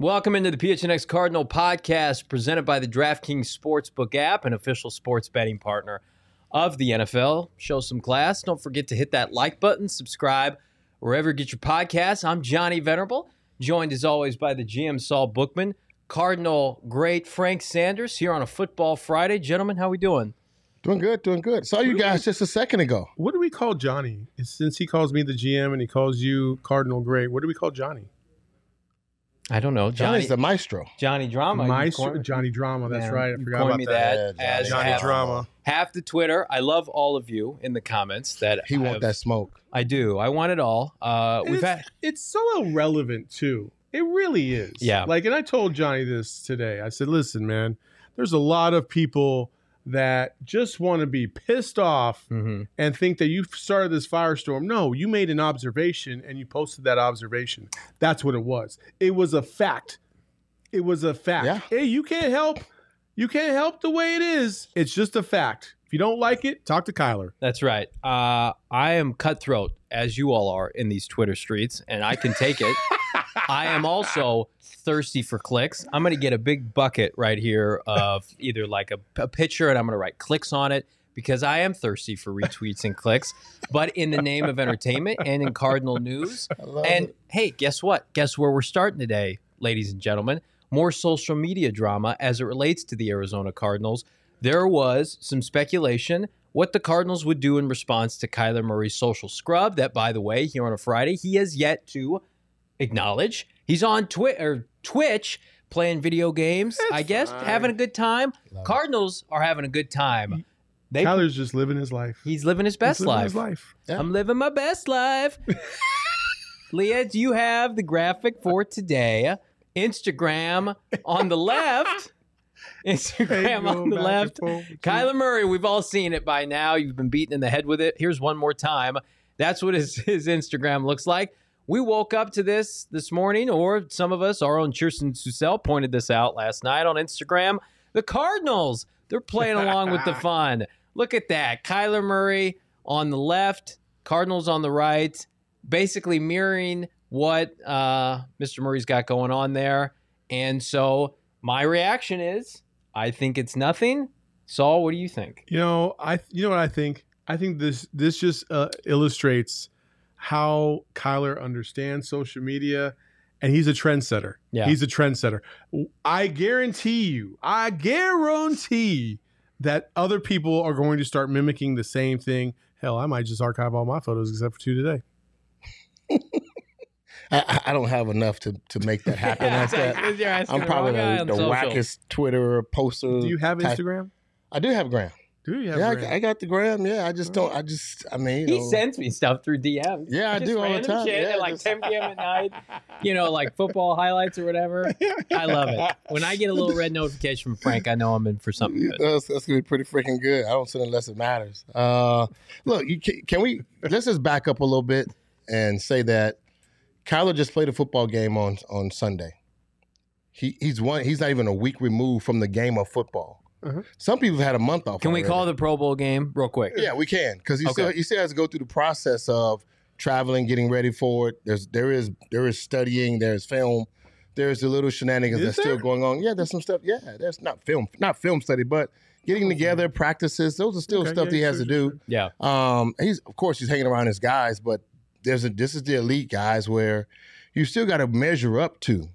Welcome into the PHNX Cardinal podcast presented by the DraftKings Sportsbook app, an official sports betting partner of the NFL. Show some class. Don't forget to hit that like button, subscribe wherever you get your podcasts. I'm Johnny Venerable, joined as always by the GM Saul Bookman, Cardinal great Frank Sanders here on a football Friday. Gentlemen, how we doing? Doing good, doing good. Saw you guys just a second ago. What do we call Johnny? Since he calls me the GM and he calls you Cardinal Great, what do we call Johnny? I don't know. Johnny, Johnny's the maestro. Johnny Drama. you Maestro, coin- Johnny Drama. That's Man, right. I you forgot coined about me that. that, Yeah, as Johnny half, Drama. half the Twitter. I love all of you in the comments that He want have- that smoke. I do. I want it all. Uh, we've it's, had it's so irrelevant too. It really is. Yeah. Like, and I told Johnny this today. I said, "Listen, man, there's a lot of people that just want to be pissed off Mhm. and think that you started this firestorm. No, you made an observation and you posted that observation. That's what it was. It was a fact. It was a fact. Yeah. Hey, you can't help. You can't help the way it is. It's just a fact. If you don't like it, talk to Kyler. That's right. Uh, I am cutthroat, as you all are in these Twitter streets, and I can take it. I am also thirsty for clicks. I'm going to get a big bucket right here of either like a, a picture, and I'm going to write clicks on it because I am thirsty for retweets and clicks. But in the name of entertainment and in Cardinal news, And it. hey, guess what? Guess where we're starting today, ladies and gentlemen? More social media drama as it relates to the Arizona Cardinals. There was some speculation what the Cardinals would do in response to Kyler Murray's social scrub. That, by the way, here on a Friday, he has yet to acknowledge. He's on Twi- or Twitch playing video games, I guess, fine. having a good time. Love it. Cardinals are having a good time. They, Kyler's just living his life. he's living his He's best living life. His life. Yeah. I'm living my best life. Leah, do you have the graphic for today? Instagram on the left. Instagram on the left. and. Kyler Murray, we've all seen it by now. You've been beaten in the head with it. Here's one more time. That's what his, his Instagram looks like. We woke up to this this morning, or some of us, our own Kirsten Susel pointed this out last night on Instagram. The Cardinals, they're playing along with the fun. Look at that. Kyler Murray on the left, Cardinals on the right, basically mirroring what uh, Mr. Murray's got going on there. And so my reaction is I think it's nothing. Saul, what do you think? You know, I you know what I think? I think this this just uh, illustrates how Kyler understands social media and he's a trendsetter. Yeah. He's a trendsetter. I guarantee you, I guarantee that other people are going to start mimicking the same thing. Hell, I might just archive all my photos except for two today. I, I- I don't have enough to, to make that happen like that. I'm probably wrong guy the, on the wackest Twitter poster. Do you have type- Instagram? I do have Gram. Do you have Yeah, Gram? I, I got the Gram. Yeah, I just don't. I just. I mean, you He know, sends me stuff through DMs. Yeah, I do all the time. Shit Yeah, at like just- 10 p.m. at night. You know, like football highlights or whatever. I love it. When I get a little red notification from Frank, I know I'm in for something good. That's, that's gonna be pretty freaking good. I don't send unless it matters. Uh, look, you can, can we let's just back up a little bit and say that Kyler just played a football game on on Sunday. He he's one. He's not even a week removed from the game of football. Uh-huh. Some people have had a month off. Can we already. call the Pro Bowl game real quick? Yeah, we can because he Okay. still he still has to go through the process of traveling, getting ready for it. There's there is there is studying, there's film, there's the little shenanigans Is that's still going on. Yeah, there's some stuff. Yeah, there's not film, not film study, but getting together, practices. Those are still Okay, stuff yeah, that he has sure, to sure, do. Yeah. Um, he's of course he's hanging around his guys, but there's a this is the elite guys where you still got to measure up to.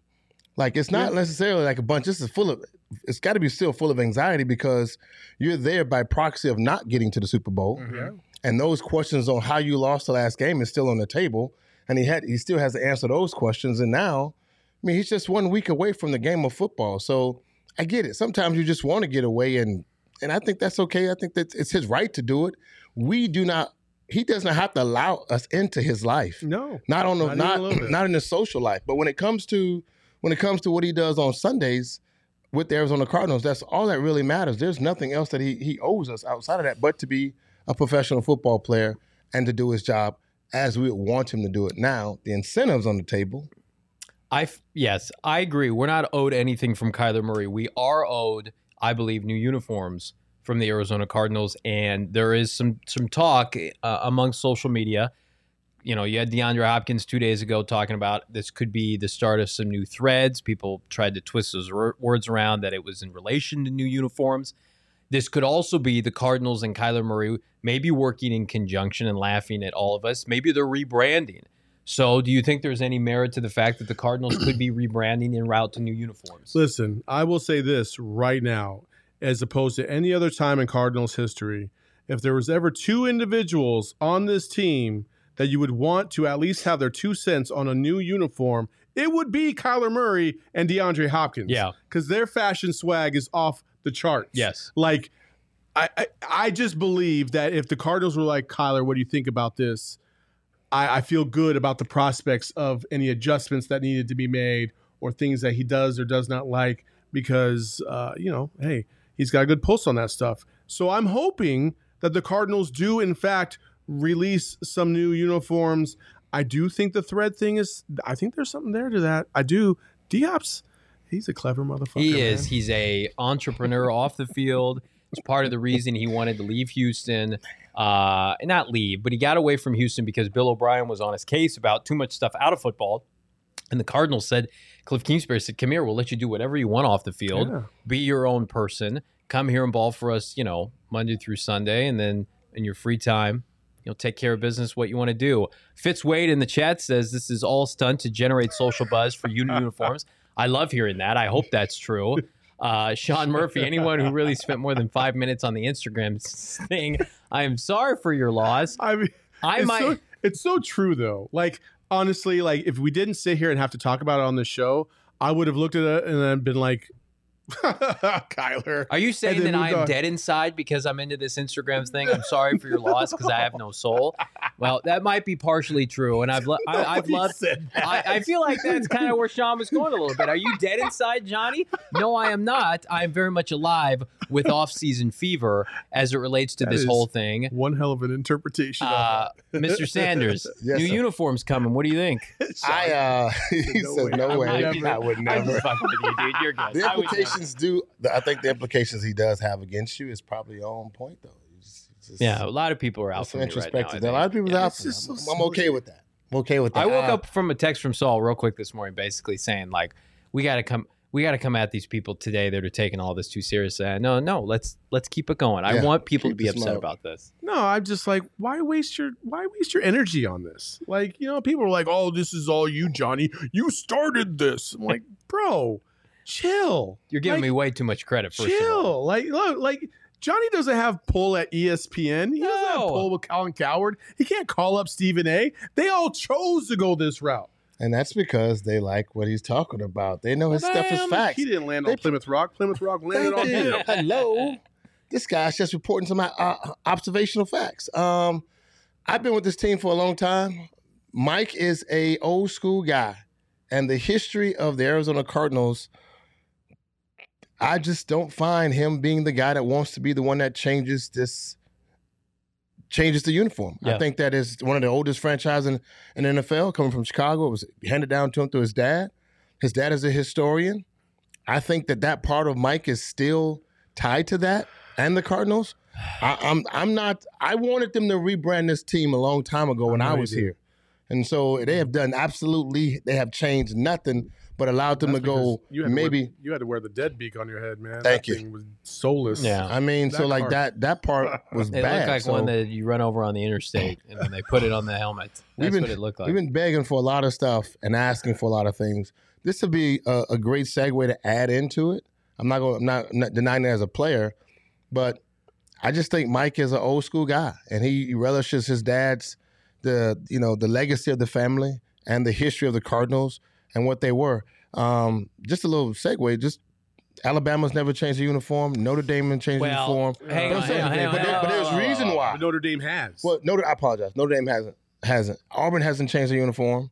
Like it's not Yeah. necessarily like a bunch. This is full of. It's got to be still full of anxiety because you're there by proxy of not getting to the Super Bowl, mm-hmm. Yeah. and those questions on how you lost the last game is still on the table, and he had he still has to answer those questions. And now, I mean, he's just one week away from the game of football. So I get it. Sometimes you just want to get away, and and I think that's okay. I think that it's his right to do it. We do not. He doesn't have to allow us into his life. No. Not on the Not even a not not in his social life, but when it comes to when it comes to what he does on Sundays with the Arizona Cardinals, that's all that really matters. There's nothing else that he he owes us outside of that, but to be a professional football player and to do his job as we want him to do it. Now the incentives on the table. I yes, I agree. We're not owed anything from Kyler Murray. We are owed, I believe, new uniforms from the Arizona Cardinals, and there is some some talk uh, among social media. You know, you had DeAndre Hopkins two days ago talking about this could be the start of some new threads. People tried to twist those wor- words around that it was in relation to new uniforms. This could also be the Cardinals and Kyler Murray maybe working in conjunction and laughing at all of us. Maybe they're rebranding. So, do you think there's any merit to the fact that the Cardinals could be rebranding en route to new uniforms? Listen, I will say this right now, as opposed to any other time in Cardinals history, if there was ever two individuals on this team that you would want to at least have their two cents on a new uniform, it would be Kyler Murray and DeAndre Hopkins. Yeah. Because their fashion swag is off the charts. Yes. Like, I, I, I just believe that if the Cardinals were like, Kyler, what do you think about this? I, I feel good about the prospects of any adjustments that needed to be made or things that he does or does not like because, uh, you know, hey, he's got a good pulse on that stuff. So I'm hoping that the Cardinals do, in fact, release some new uniforms. I do think the thread thing is, I think there's something there to that. I do. D Hop's, he's a clever motherfucker. He is. man. He's a entrepreneur off the field. It's part of the reason he wanted to leave Houston. Uh, not leave, but he got away from Houston because Bill O'Brien was on his case about too much stuff out of football. And the Cardinals said, Cliff Kingsbury said, "Come here, we'll let you do whatever you want off the field. Yeah. Be your own person. Come here and ball for us, you know, Monday through Sunday, and then in your free time, you'll take care of business. What you want to do." Fitz Wade in the chat says this is all stunt to generate social buzz for uni uniforms. I love hearing that. I hope that's true. Uh, Sean Murphy, anyone who really spent more than five minutes on the Instagram thing, I am sorry for your loss. I mean, I it's might. So, it's so true though. Like honestly, like if we didn't sit here and have to talk about it on the show, I would have looked at it and then been like, Kyler. Are you saying that I am on. dead inside because I'm into this Instagram thing? I'm sorry for your loss because I have no soul. Well, that might be partially true, and I've lo- I, I've loved. said. I, I feel like that's kind of where Sean was going a little bit. Are you dead inside, Johnny? No, I am not. I am very much alive with off-season fever as it relates to That this whole thing. one hell of an interpretation. Uh, of Mr. Sanders, Yes, new sir. uniforms coming. What do you think? it. I uh, he No said way. no I way. would I never. would I'm never. just fucking with you, dude. You're good. The I would never. Implications do. I think the implications he does have against you is probably on point, though. It's- it's just- Yeah, a lot of people are out for some me right now. There. a lot of people Yeah. are out for me. so I'm, I'm okay with that. I'm okay with that. I woke Uh, up from a text from Saul real quick this morning, basically saying like, "We got to come, we got to come at these people today that are taking all this too seriously." I, no, no, let's let's keep it going. I Yeah, want people to be upset smoke. about this. No, I'm just like, why waste your why waste your energy on this? Like, you know, people are like, "Oh, this is all you, Johnny. You started this." I'm like, bro, chill. You're giving Like, me way too much credit. First of all. chill. Like, look, like Johnny doesn't have pull at ESPN. He doesn't have pull with Colin Cowherd. He can't call up Stephen A. They all chose to go this route. and that's because they like what he's talking about. They know his stuff is Damn, facts. He didn't land They- on Plymouth Rock. Plymouth Rock landed on him. Hello. This guy's just reporting some uh, observational facts. Um, I've been with this team for a long time. Mike is a old school guy, and the history of the Arizona Cardinals. I just don't find him being the guy that wants to be the one that changes this, changes the uniform. Yeah. I think that is one of the oldest franchises in, in the NFL, coming from Chicago. It was handed down to him through his dad. His dad is a historian. I think that that part of Mike is still tied to that and the Cardinals. I, I'm I'm not. I wanted them to rebrand this team a long time ago when I I was here, and so they have done absolutely. They have changed nothing, but allowed them That's to go you had to wear- maybe. you had to wear the dead beak on your head, man. Thank that you. Thing was soulless. Yeah. I mean, so That like part. that that part was It bad. looked like so one that you run over on the interstate, and then they put it on the helmet. We've been- what it looked like. We've been begging for a lot of stuff and asking for a lot of things. This would be a, a great segue to add into it. I'm not going. I'm not, I'm not denying it as a player, but I just think Mike is an old school guy, and he relishes his dad's the you know the legacy of the family and the history of the Cardinals and what they were. Um, just a little segue. Just Alabama's never changed the uniform. Notre Dame didn't change the uniform. hang But on, I'm hang on, hang on, but, there- but there's reason why. But Notre Dame has. Well, Notre, I apologize. Notre Dame hasn't hasn't. Auburn hasn't changed the uniform.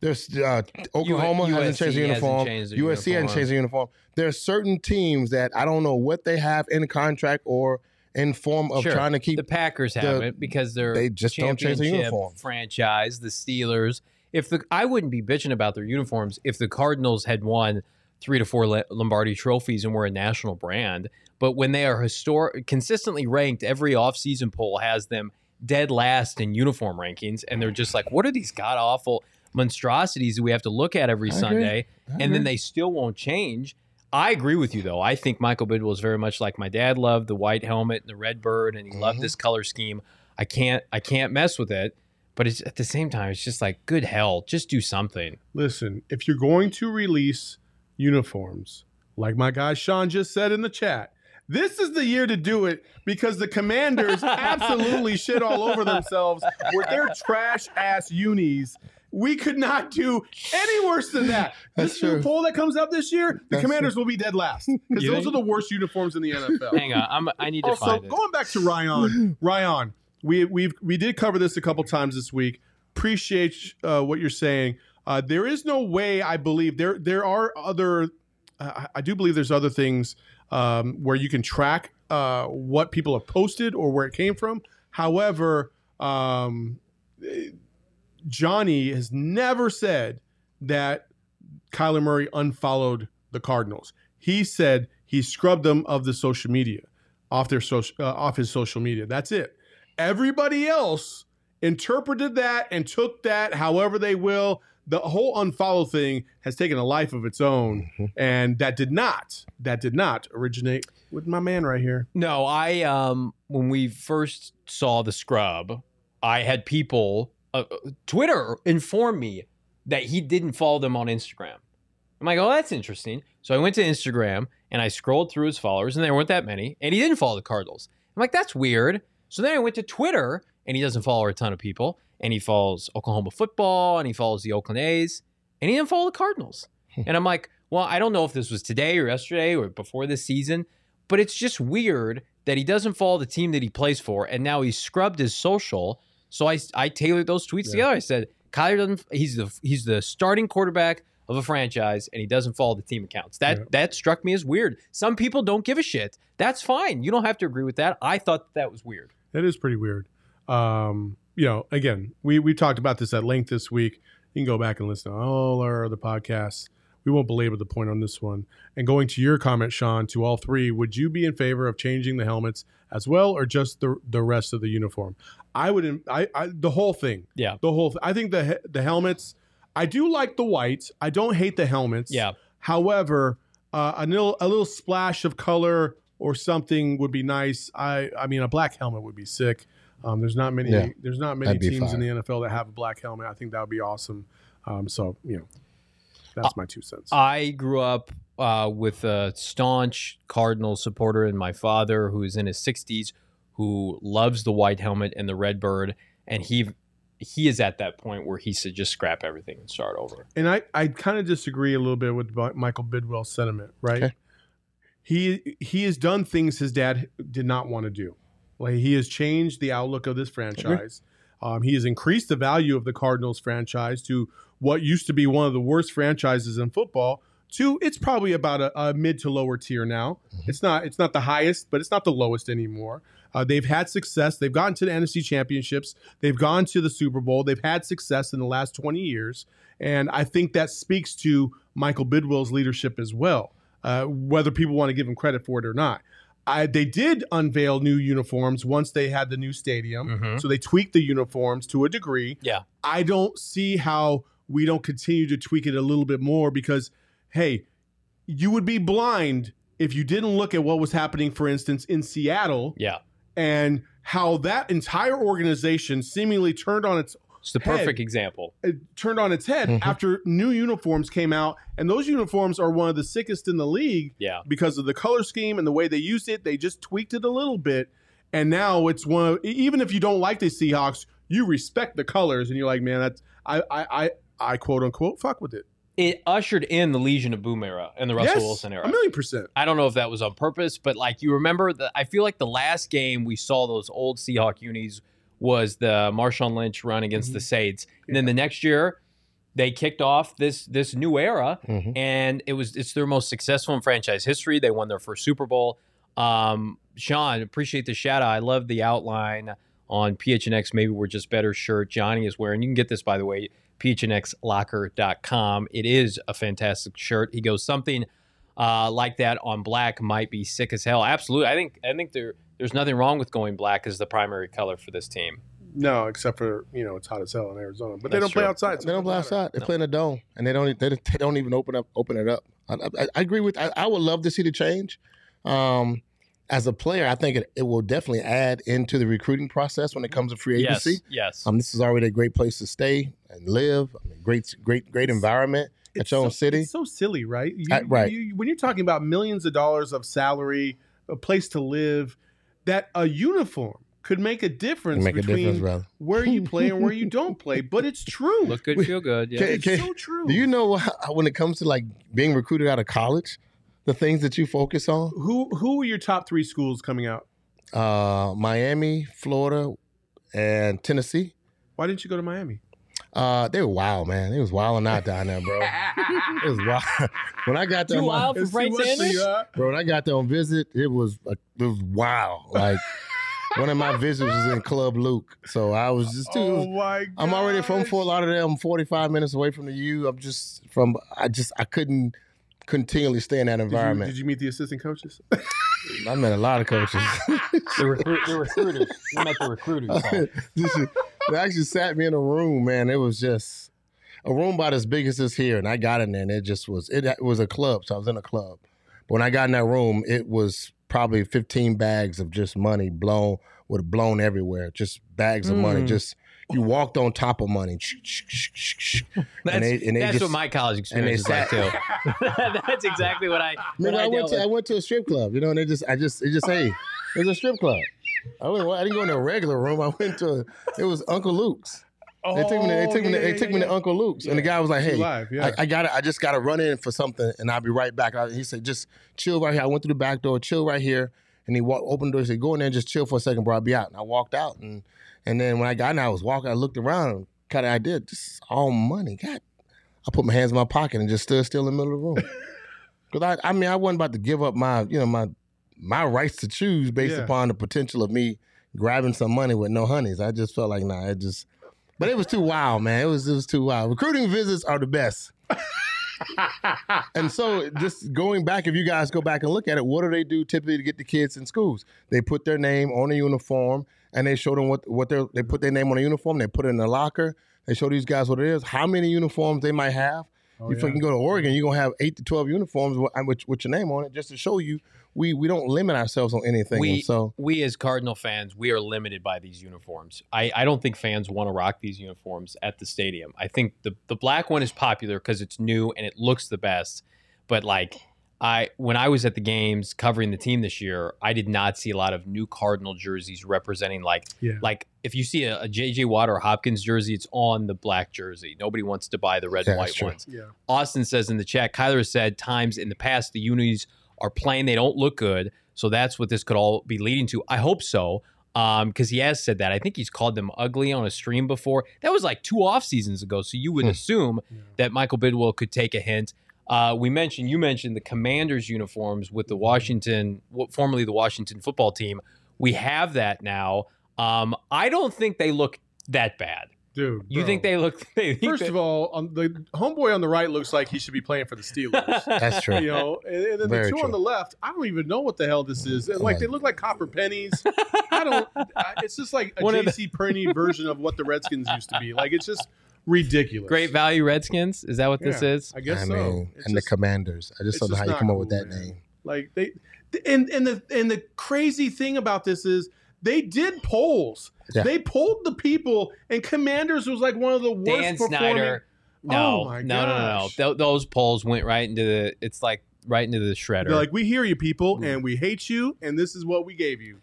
There's uh, Oklahoma USC hasn't changed the uniform. changed the USC hasn't changed the uniform. There are certain teams that I don't know what they have in contract or in form of Sure. trying to keep. the Packers the- haven't because they're they just don't change the uniform. franchise. The Steelers. If the I wouldn't be bitching about their uniforms if the Cardinals had won three to four Lombardi trophies and were a national brand. But when they are historic, consistently ranked, every offseason poll has them dead last in uniform rankings, and they're just like, what are these god awful monstrosities that we have to look at every I. Sunday? And then they still won't change. I agree with you though. I think Michael Bidwill is very much like my dad loved the white helmet and the red bird, and he loved Mhm. this color scheme. I can't I can't mess with it, but it's at the same time it's just like good hell, just do something. Listen, if you're going to release uniforms, like my guy Sean just said in the chat, this is the year to do it because the commanders absolutely shit all over themselves with their trash ass unis. We could not do any worse than that. That's this new poll that comes up this year, the That's commanders will be dead last because those think? are the worst uniforms in the NFL. Hang on, I'm I need to also, find it. going back to Ryan, Ryan, we we we did cover this a couple times this week. Appreciate uh, what you're saying. Uh, there is no way I believe there there are other. Uh, I do believe there's other things um, where you can track uh, what people have posted or where it came from. However, um, Johnny has never said that Kyler Murray unfollowed the Cardinals. He said he scrubbed them of the social media, off their social, uh, off his social media. That's it. Everybody else interpreted that and took that however they will. The whole unfollow thing has taken a life of its own, and that did not, that did not originate with my man right here. No, I um when we first saw the scrub, I had people uh, Twitter informed me that he didn't follow them on Instagram. I'm like, oh, that's interesting. So I went to Instagram and I scrolled through his followers, and there weren't that many, and he didn't follow the Cardinals. I'm like, that's weird. So then I went to Twitter, and he doesn't follow a ton of people, and he follows Oklahoma football, and he follows the Oakland A's, and he didn't follow the Cardinals. and I'm like, well, I don't know if this was today or yesterday or before this season, but it's just weird that he doesn't follow the team that he plays for, and now he's scrubbed his social. So I I tailored those tweets Yeah. together. I said Kyler doesn't. He's the he's the starting quarterback of a franchise, and he doesn't follow the team accounts. That Yeah. that struck me as weird. Some people don't give a shit. That's fine. You don't have to agree with that. I thought that, that was weird. That is pretty weird. Um, you know, again, we we talked about this at length this week. You can go back and listen to all our other podcasts. We won't belabor the point on this one. And going to your comment, Sean, to all three, would you be in favor of changing the helmets as well, or just the the rest of the uniform? I would. I, I the whole thing. Yeah. The whole. I think the the helmets. I do like the white. I don't hate the helmets. Yeah. However, uh, a little a little splash of color or something would be nice. I I mean, a black helmet would be sick. Um, there's not many. Yeah. There's not many That'd teams in the NFL that have a black helmet. I think that would be awesome. Um, so you know, that's my two cents. I grew up uh, with a staunch Cardinal supporter, and my father, who is in his 60s, who loves the white helmet and the red bird, and he he is at that point where he said just scrap everything and start over. and I, I kind of disagree a little bit with Michael Bidwill's sentiment, right? Okay. He he has done things his dad did not want to do. Like he has changed the outlook of this franchise. Um, he has increased the value of the Cardinals franchise to what used to be one of the worst franchises in football. To it's probably about a, a mid to lower tier now. It's not it's not the highest, but it's not the lowest anymore. Uh, they've had success. They've gotten to the NFC championships. They've gone to the Super Bowl. They've had success in the last 20 years. And I think that speaks to Michael Bidwill's leadership as well, uh, whether people want to give him credit for it or not. I, they did unveil new uniforms once they had the new stadium. Mhm. So they tweaked the uniforms to a degree. Yeah. I don't see how we don't continue to tweak it a little bit more because, hey, you would be blind if you didn't look at what was happening, for instance, in Seattle Yeah, and how that entire organization seemingly turned on its it's the Head. perfect example. it turned on its head Mhm. after new uniforms came out, and those uniforms are one of the sickest in the league Yeah, because of the color scheme and the way they used it. They just tweaked it a little bit, and now it's one. Of, even if you don't like the Seahawks, you respect the colors, and you're like, man, that's I I I, I quote unquote fuck with it. It ushered in the Legion of Boom era and the Russell Yes, Wilson era. a million percent. I don't know if that was on purpose, but like you remember that I feel like the last game we saw those old Seahawk unis was the Marshawn Lynch run against the Saints. And then the next year they kicked off this this new era Mhm. and it was it's their most successful in franchise history. They won their first Super Bowl. Um, Sean, appreciate the shout out. I love the outline on PHNX. Maybe we're just better shirt Johnny is wearing. You can get this by the way, phnxlocker.com. It is a fantastic shirt. He goes something uh, like that on black might be sick as hell. Absolutely, I think I think there there's nothing wrong with going black as the primary color for this team. No, except for you know it's hot as hell in Arizona, but they don't play outside. so They don't play doesn't matter. outside. They No. play in a dome, and they don't. They, they don't even open up open it up. I, I, I agree with. I, I would love to see the change. Um, as a player, I think it, it will definitely add into the recruiting process when it comes to free agency. yes. Um, this is already a great place to stay and live. I mean, great, great, great environment at It's your own city. It's so silly, right? You, Uh, right. you- when you're talking about millions of dollars of salary, a place to live, that a uniform could make a difference Make a between difference, brother. where you play and where you don't play. But it's true. Look good, feel good. Yeah. Okay. it's so true. Do you know when it comes to like being recruited out of college, the things that you focus on? who who are your top three schools coming out? Uh, Miami, Florida, and Tennessee. Why didn't you go to Miami? Uh, they were wild, man. It was wilding out down there, bro. It was wild. when I got there, Too my- wild for It's Frank too Sanders? bro. When I got there on visit, it was like, it was wild. Like one of my visits was in Club Luke, so I was just too. Oh my! I'm already from gosh. Fort Lauderdale. I'm 45 minutes away from the U. I'm just from. I just I couldn't continually stay in that Did you, environment. did you meet the assistant coaches? I met a lot of coaches. the, recruit, the recruiters. You met the recruiters. Paul. They actually sat me in a room, man. It was just a room about as big as this here, and I got in there, and it just was. It, it was a club, so I was in a club. But when I got in that room, it was probably 15 bags of just money blown, with blown everywhere. Just bags of money. Mm. Just you walked on top of money. That's, they- and they that's just- what my college experience is like too. that's exactly what I. What I, I, went dealt to I went to a strip club, you know, and they just I just it just hey, it was a strip club. I went, I didn't go in a regular room. I went to it was Uncle Luke's. They took me. To, they oh, took me. To, they took me to Uncle Luke's, and the guy was like, "Hey, live, yeah. I, I got. to I just got to run in for something, and I'll be right back." I, he said, "Just chill right here." I went through the back door, chill right here, and he walked, opened the door. He said, "Go in there, and just chill for a second, bro. I'll be out." And I walked out, and and then when I got in, I was walking. I looked around, kind of I did. This is all money. God, I put my hands in my pocket and just stood still in the middle of the room. Because I, I mean, I wasn't about to give up my, you know, my my rights to choose based Yeah. upon the potential of me grabbing some money with no honeys. I just felt like, nah, it just. But it was too wild, man. It was it was too wild. Recruiting visits are the best. and so, just going back, if you guys go back and look at it, what do they do typically to get the kids in schools? They put their name on a uniform and they show them what what they they put their name on a uniform. They put it in a locker. They show these guys what it is, how many uniforms they might have. Oh, if yeah. you can go to Oregon, you're gonna have eight to twelve uniforms with, uh, with, with your name on it, just to show you we we don't limit ourselves on anything. We so we as Cardinal fans, we are limited by these uniforms. I, I don't think fans want to rock these uniforms at the stadium. I think the the black one is popular because it's new and it looks the best. But like I when I was at the games covering the team this year, I did not see a lot of new Cardinal jerseys representing like Yeah. like if you see a, a JJ Watt or Hopkins jersey, it's on the black jersey. Nobody wants to buy the red Yeah, and white ones. Yeah. Austin says in the chat, Kyler has said times in the past the unis are plain, they don't look good. So that's what this could all be leading to. I hope so. Um, because he has said that. I think he's called them ugly on a stream before. That was like two off seasons ago. So you would Hmm. assume Yeah. that Michael Bidwill could take a hint. Uh, we mentioned you mentioned the Commanders uniforms with the Washington, what formerly the Washington football team. We have that now. Um, I don't think they look that bad. Dude, You bro. think they look? They think First that- of all, on the homeboy on the right looks like he should be playing for the Steelers. that's true. you know, and, and then Very the two true. on the left, I don't even know what the hell this is. Like Right. they look like copper pennies. I don't. I, it's just like a One of the- JC Penney version of what the Redskins used to be. Like it's just ridiculous. Great value Redskins. Is that what this Yeah, is? I guess I so. mean, It's and the Commanders. I just it's don't know just how you not come up cool, with that man. name. Like they, and and the and the crazy thing about this is they did polls. Yeah. They polled the people, and Commanders was like one of the worst Dan performing. Snyder. No, Oh my no, no, no, no. gosh. Th- those polls went right into the. It's like right into the shredder. They're like, we hear you, people, Mm. and we hate you, and this is what we gave you.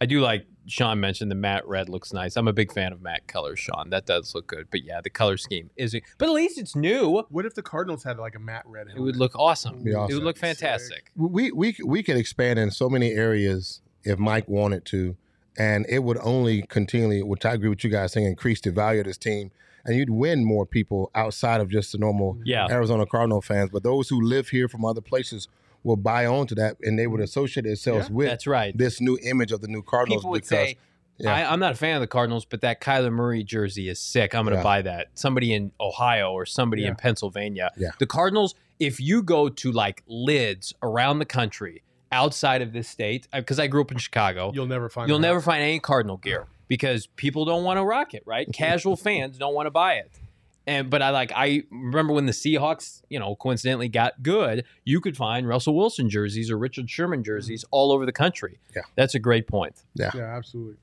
I do like Sean mentioned the matte red looks nice. I'm a big fan of matte colors, Sean. That does look good. But yeah, the color scheme is. But at least it's new. What if the Cardinals had like a matte red? It would look awesome. Be It awesome. would look Sick. fantastic. we we we could expand in so many areas if Mike wanted to, and it would only continually, which I agree with you guys saying, increase the value of this team, and you'd win more people outside of just the normal Yeah. Arizona Cardinal fans. But those who live here from other places will buy onto that, and they would associate themselves Yeah, with That's right. this new image of the new Cardinals. People would because say, yeah. I, I'm not a fan of the Cardinals, but that Kyler Murray jersey is sick. I'm going to Yeah. buy that. Somebody in Ohio or somebody Yeah. in Pennsylvania. Yeah. The Cardinals, if you go to like lids around the country outside of this state, uh, because I grew up in Chicago, You'll never find. you'll that. never find any Cardinal gear because people don't want to rock it, right? Casual fans don't want to buy it. And but I like I remember when the Seahawks, you know, coincidentally got good, you could find Russell Wilson jerseys or Richard Sherman jerseys all over the country. Yeah. That's a great point. Yeah, Yeah, absolutely.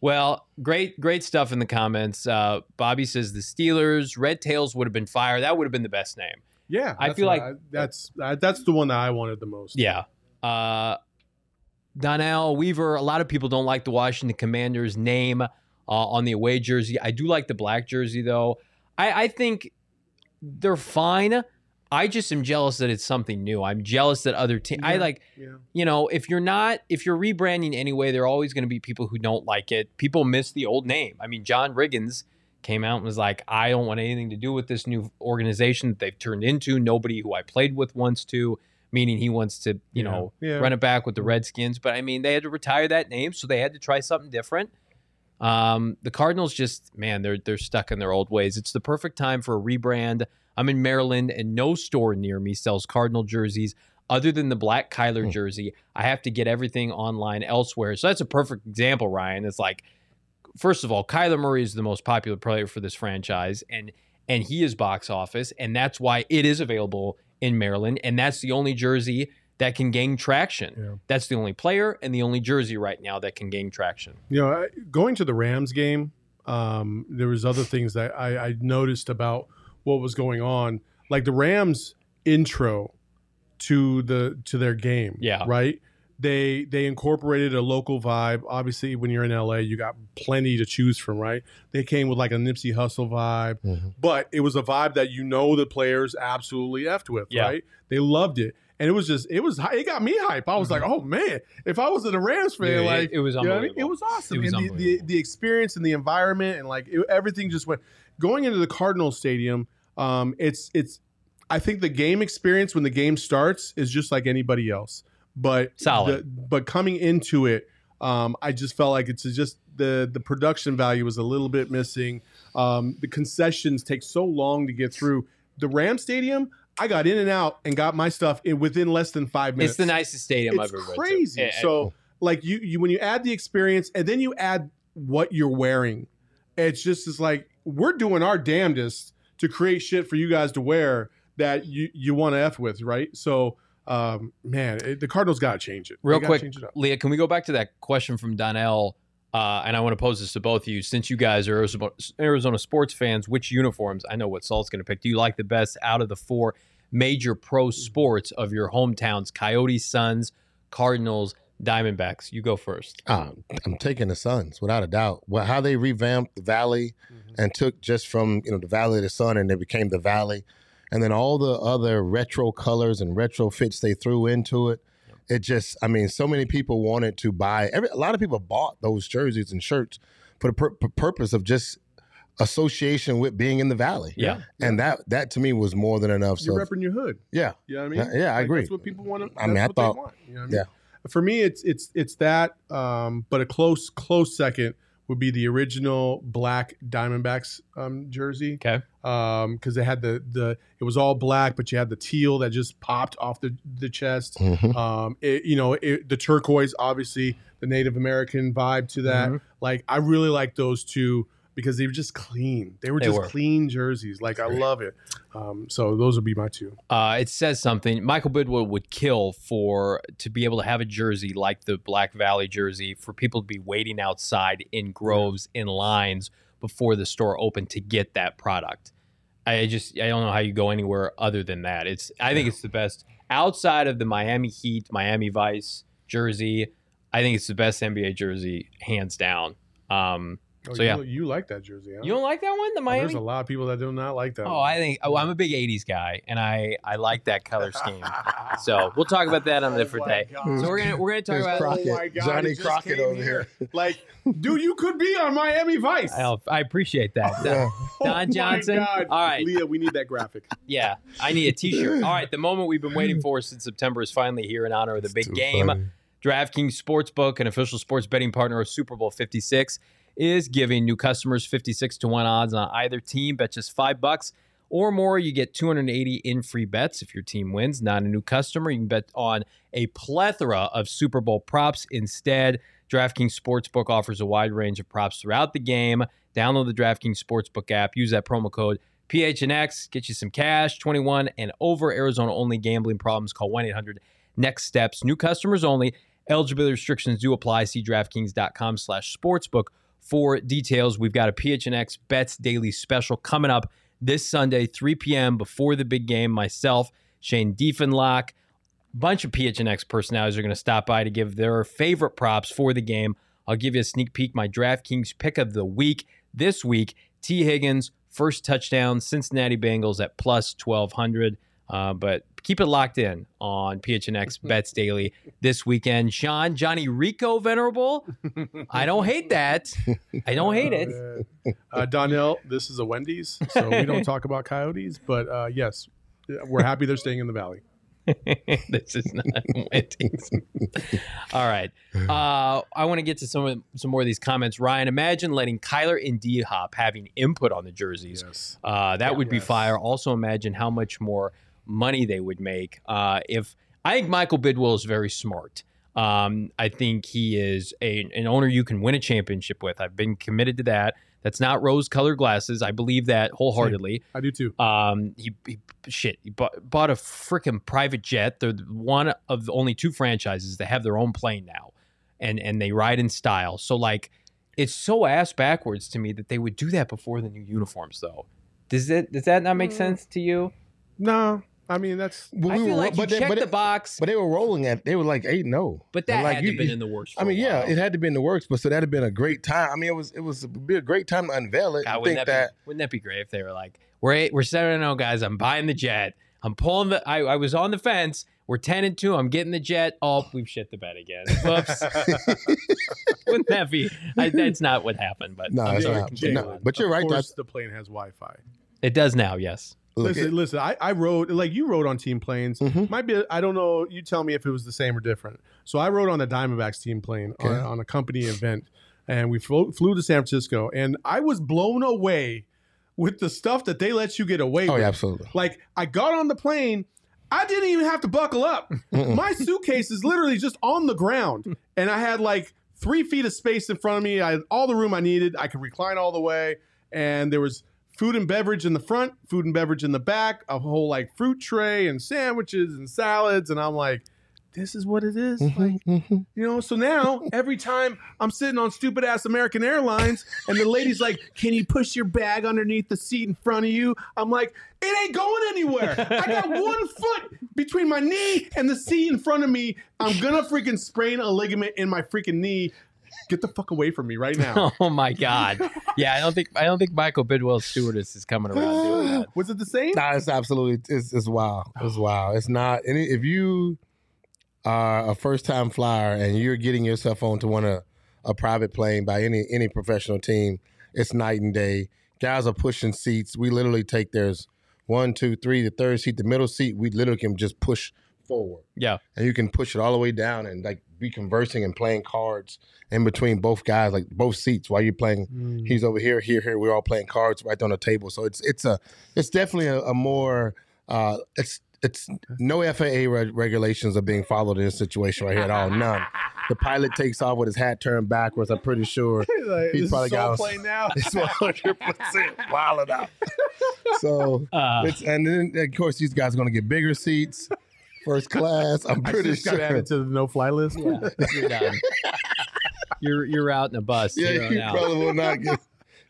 Well, great, great stuff in the comments. Uh, Bobby says the Steelers, Red Tails would have been fire. That would have been the best name. Yeah, I feel what like- that's uh, that's the one that I wanted the most. Yeah. Uh, Donnell Weaver. A lot of people don't like the Washington Commanders name uh, on the away jersey. I do like the black jersey though. I, I think they're fine. I just am jealous that it's something new. I'm jealous that other teams. I like, yeah. you know, if you're not, if you're rebranding anyway, there are always going to be people who don't like it. People miss the old name. I mean, John Riggins came out and was like, I don't want anything to do with this new organization that they've turned into. Nobody who I played with wants to, meaning he wants to, you Yeah. know, Yeah. run it back with the Redskins. But I mean, they had to retire that name, so they had to try something different. Um, the Cardinals just, man, they're they're stuck in their old ways. It's the perfect time for a rebrand. I'm in Maryland, and no store near me sells Cardinal jerseys other than the black Kyler Hmm. jersey. I have to get everything online elsewhere. So that's a perfect example, Ryan. It's like, first of all, Kyler Murray is the most popular player for this franchise, and and he is box office, and that's why it is available in Maryland, and that's the only jersey that can gain traction. Yeah. That's the only player and the only jersey right now that can gain traction. You know, going to the Rams game, um, there was other things that I, I noticed about what was going on. Like the Rams intro to the to their game. Yeah. Right. They they incorporated a local vibe. Obviously, when you're in LA, you got plenty to choose from, right? They came with like a Nipsey Hussle vibe, Mhm. but it was a vibe that you know the players absolutely effed with, Yeah. right? They loved it. And it was just, it was, it got me hype. I was like, oh man, if I was in a Rams fan, it- like, it, was you know I mean? It was awesome. It was and the, the, the experience and the environment and like it, everything just went going into the Cardinal Stadium. Um, it's it's I think the game experience when the game starts is just like anybody else. But Solid. the- but coming into it, um, I just felt like it's just the the production value was a little bit missing. Um, the concessions take so long to get through. The Ram Stadium, I got in and out and got my stuff in within less than five minutes It's the nicest stadium it's I've ever crazy. been to. So like you, you when you add the experience and then you add what you're wearing, it's just it's like we're doing our damnedest to create shit for you guys to wear that you you want to f with, right? So um, man, it, the Cardinals got to change it. Real quick, change it up. Leah, can we go back to that question from Donnell? Uh, and I want to pose this to both of you. Since you guys are Arizona, Arizona sports fans, which uniforms? I know what Saul's going to pick. Do you like the best out of the four major pro sports of your hometowns? Coyotes, Suns, Cardinals, Diamondbacks. You go first. Ah, I'm taking the Suns without a doubt. Well, how they revamped the Valley and took just from you know the Valley of the Sun and they became the Valley, and then all the other retro colors and retro fits they threw into it. It just, I mean, so many people wanted to buy. Every, a lot of people bought those jerseys and shirts for the pur- pur- purpose of just association with being in the Valley. Yeah. and that that to me was more than enough. You're So repping your hood. yeah, You know what I mean? Yeah, yeah, I Like, agree. That's what people want to. I mean, I thought- want, you know what I mean? For me, it's it's it's that. Um, but a close close second would be the original black Diamondbacks um, jersey. Okay. Um, because they had the the it was all black, but you had the teal that just popped off the the chest. Mhm. Um, it, you know, it, the turquoise, obviously the Native American vibe to that. Mhm. Like, I really like those two because they were just clean. They were They just were. clean jerseys. Like, I love it. Um, so those would be my two. Uh, it says something. Michael Bidwill would kill for to be able to have a jersey like the Black Valley jersey for people to be waiting outside in groves in lines before the store opened to get that product. I just I don't know how you go anywhere other than that. It's I think it's the best outside of the Miami Heat, Miami Vice jersey. I think it's the best NBA jersey hands down. Um, Oh, So, you, yeah. you like that jersey? Huh? you don't like that one, the Oh, Miami? There's a lot of people that do not like that. Oh, one. I think oh, I'm a big '80s guy, and I I like that color scheme. So we'll talk about that on a oh different day. So we're gonna we're gonna talk There's about. Crockett. Oh my God, Johnny Crockett over here. here. like, dude, you could be on Miami Vice. I, I appreciate that. Yeah. Oh Don Johnson? God. All right. Leah, we need that graphic. Yeah, I need a T-shirt. All right, the moment we've been waiting for since September is finally here in honor of the big Too game. funny. DraftKings Sportsbook, an official sports betting partner of Super Bowl 56, is giving new customers 56 to 1 odds on either team. Bet just five bucks or more, you get 280 in free bets if your team wins. Not a new customer, you can bet on a plethora of Super Bowl props instead. DraftKings Sportsbook offers a wide range of props throughout the game. Download the DraftKings Sportsbook app, use that promo code PHNX, get you some cash, 21 and over Arizona only gambling problems. Call 1 800 Next Steps. New customers only. Eligibility restrictions do apply. See DraftKings.com slash sportsbook for details. We've got a PHNX Bets Daily special coming up this Sunday, 3 p.m. before the big game. Myself, Shane Dieffenbach, a bunch of PHNX personalities are going to stop by to give their favorite props for the game. I'll give you a sneak peek. My DraftKings pick of the week this week: Tee Higgins first touchdown, Cincinnati Bengals at plus 1200. Uh, but keep it locked in on PHNX Bets Daily this weekend. Sean, Johnny Rico Venerable. I don't hate that. I don't hate it. Uh, Donnell, this is a Wendy's, so we don't talk about coyotes, but uh, yes, we're happy they're staying in the valley. this is not Wendy's. All right. Uh, I want to get to some of, some more of these comments. Ryan, imagine letting Kyler and D Hop having input on the jerseys. Yes. Uh, that would be fire. Also, imagine how much more money they would make uh, if I think Michael Bidwill is very smart. Um, I think he is a, an owner you can win a championship with. I've been committed to that. That's not rose-colored glasses. I believe that wholeheartedly. I do too. Um, he, he shit. He bought, bought a freaking private jet. They're one of the only two franchises that have their own plane now, and and they ride in style. So like, it's so ass backwards to me that they would do that before the new uniforms, though. Does it? Does that not make Mm. sense to you? No, I mean that's But I feel were- like you but they- check but the it- box, But they were rolling at they were like eight no. Oh. but that like had to you- have been you- in the works. For I mean, a yeah, it had to be in the works, but so that'd have been a great time. I mean, it was it was it'd be a great time to unveil it. God, wouldn't think that, that, be, wouldn't that be great if they were like, we're eight, we're seven and zero guys. I'm buying the jet. I'm pulling the. I, I was on the fence. We're ten and two. I'm getting the jet. Oh, we've shit the bed again. Whoops. wouldn't that be? I, that's not what happened, but no, I'm it's sure not. it Jay, No, but you're right. of right. course That's the plane has Wi-Fi. It does now. Yes. Look, listen, it- listen. I, I rode like you rode on team planes. Mhm. Might be. I don't know. You tell me if it was the same or different. So I rode on a Diamondbacks team plane on, on a company event, and we flew, flew to San Francisco, and I was blown away with the stuff that they let you get away Oh with. yeah, absolutely. Like I got on the plane, I didn't even have to buckle up. Mm-mm. My suitcase is literally just on the ground, and I had like three feet of space in front of me. I had all the room I needed. I could recline all the way, and there was food and beverage in the front, food and beverage in the back, a whole like fruit tray and sandwiches and salads, and I'm like. This is what it is. Like, Mhm, mhm. you know, so now every time I'm sitting on stupid ass American Airlines and the lady's like, Can you push your bag underneath the seat in front of you? I'm like, It ain't going anywhere. I got one foot between my knee and the seat in front of me. I'm gonna freaking sprain a ligament in my freaking knee. Get the fuck away from me right now. Oh my God. Yeah, I don't think I don't think Michael Bidwill stewardess is coming around doing that. Was it the same? Nah, it's absolutely it's it's wild. It's oh. wild. It's not any if you are a first time flyer and you're getting yourself onto one of a private plane by any any professional team, it's night and day. Guys are pushing seats. We literally take theirs one, two, three, the third seat, the middle seat, we literally can just push forward. Yeah. And you can push it all the way down and like be conversing and playing cards in between both guys, like both seats while you're playing Mm. he's over here, here, here. We're all playing cards right on the table. So it's it's a it's definitely a, a more uh, it's it's no FAA reg- regulations are being followed in this situation right here at all. None. The pilot takes off with his hat turned backwards. I'm pretty sure Like, He's this probably is got so us- plain now. it's 100 percent wilding out. So Uh, it's and then of course these guys are going to get bigger seats, first class. I'm I pretty sure. got sure. added to the no fly list. yeah, you're done. You're you're out in a bus. Yeah, You're probably will not get.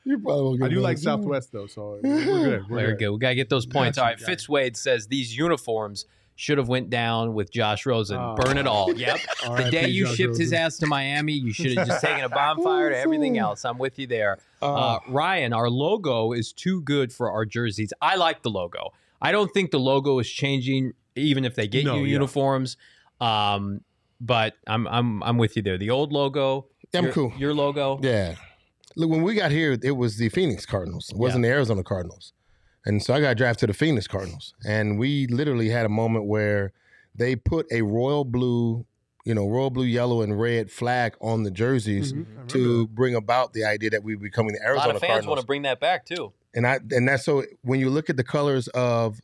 You probably will get. I do like. Southwest though, so we're good. We're Very good. good. We gotta get those points. Got All you, right. got you. Fitzwade says these uniforms should have went down with Josh Rosen. Oh. Burn it all. Yep. All The right, day please, you Josh shipped his ass to Miami, you should have just taken a bonfire to everything else. I'm with you there. Uh, Uh, Ryan, our logo is too good for our jerseys. I like the logo. I don't think the logo is changing, even if they get No, you yeah. uniforms. Um, but I'm I'm I'm with you there. The old logo, Yeah, I'm your, cool. Your logo, Yeah. Look, when we got here, it was the Phoenix Cardinals. It wasn't the Arizona Cardinals. And so I got drafted to the Phoenix Cardinals. And we literally had a moment where they put a royal blue, you know, royal blue, yellow, and red flag on the jerseys Mhm, to bring about the idea that we were becoming the Arizona. Cardinals. A lot of fans Cardinals. want to bring that back too. and I and that's so when you look at the colors of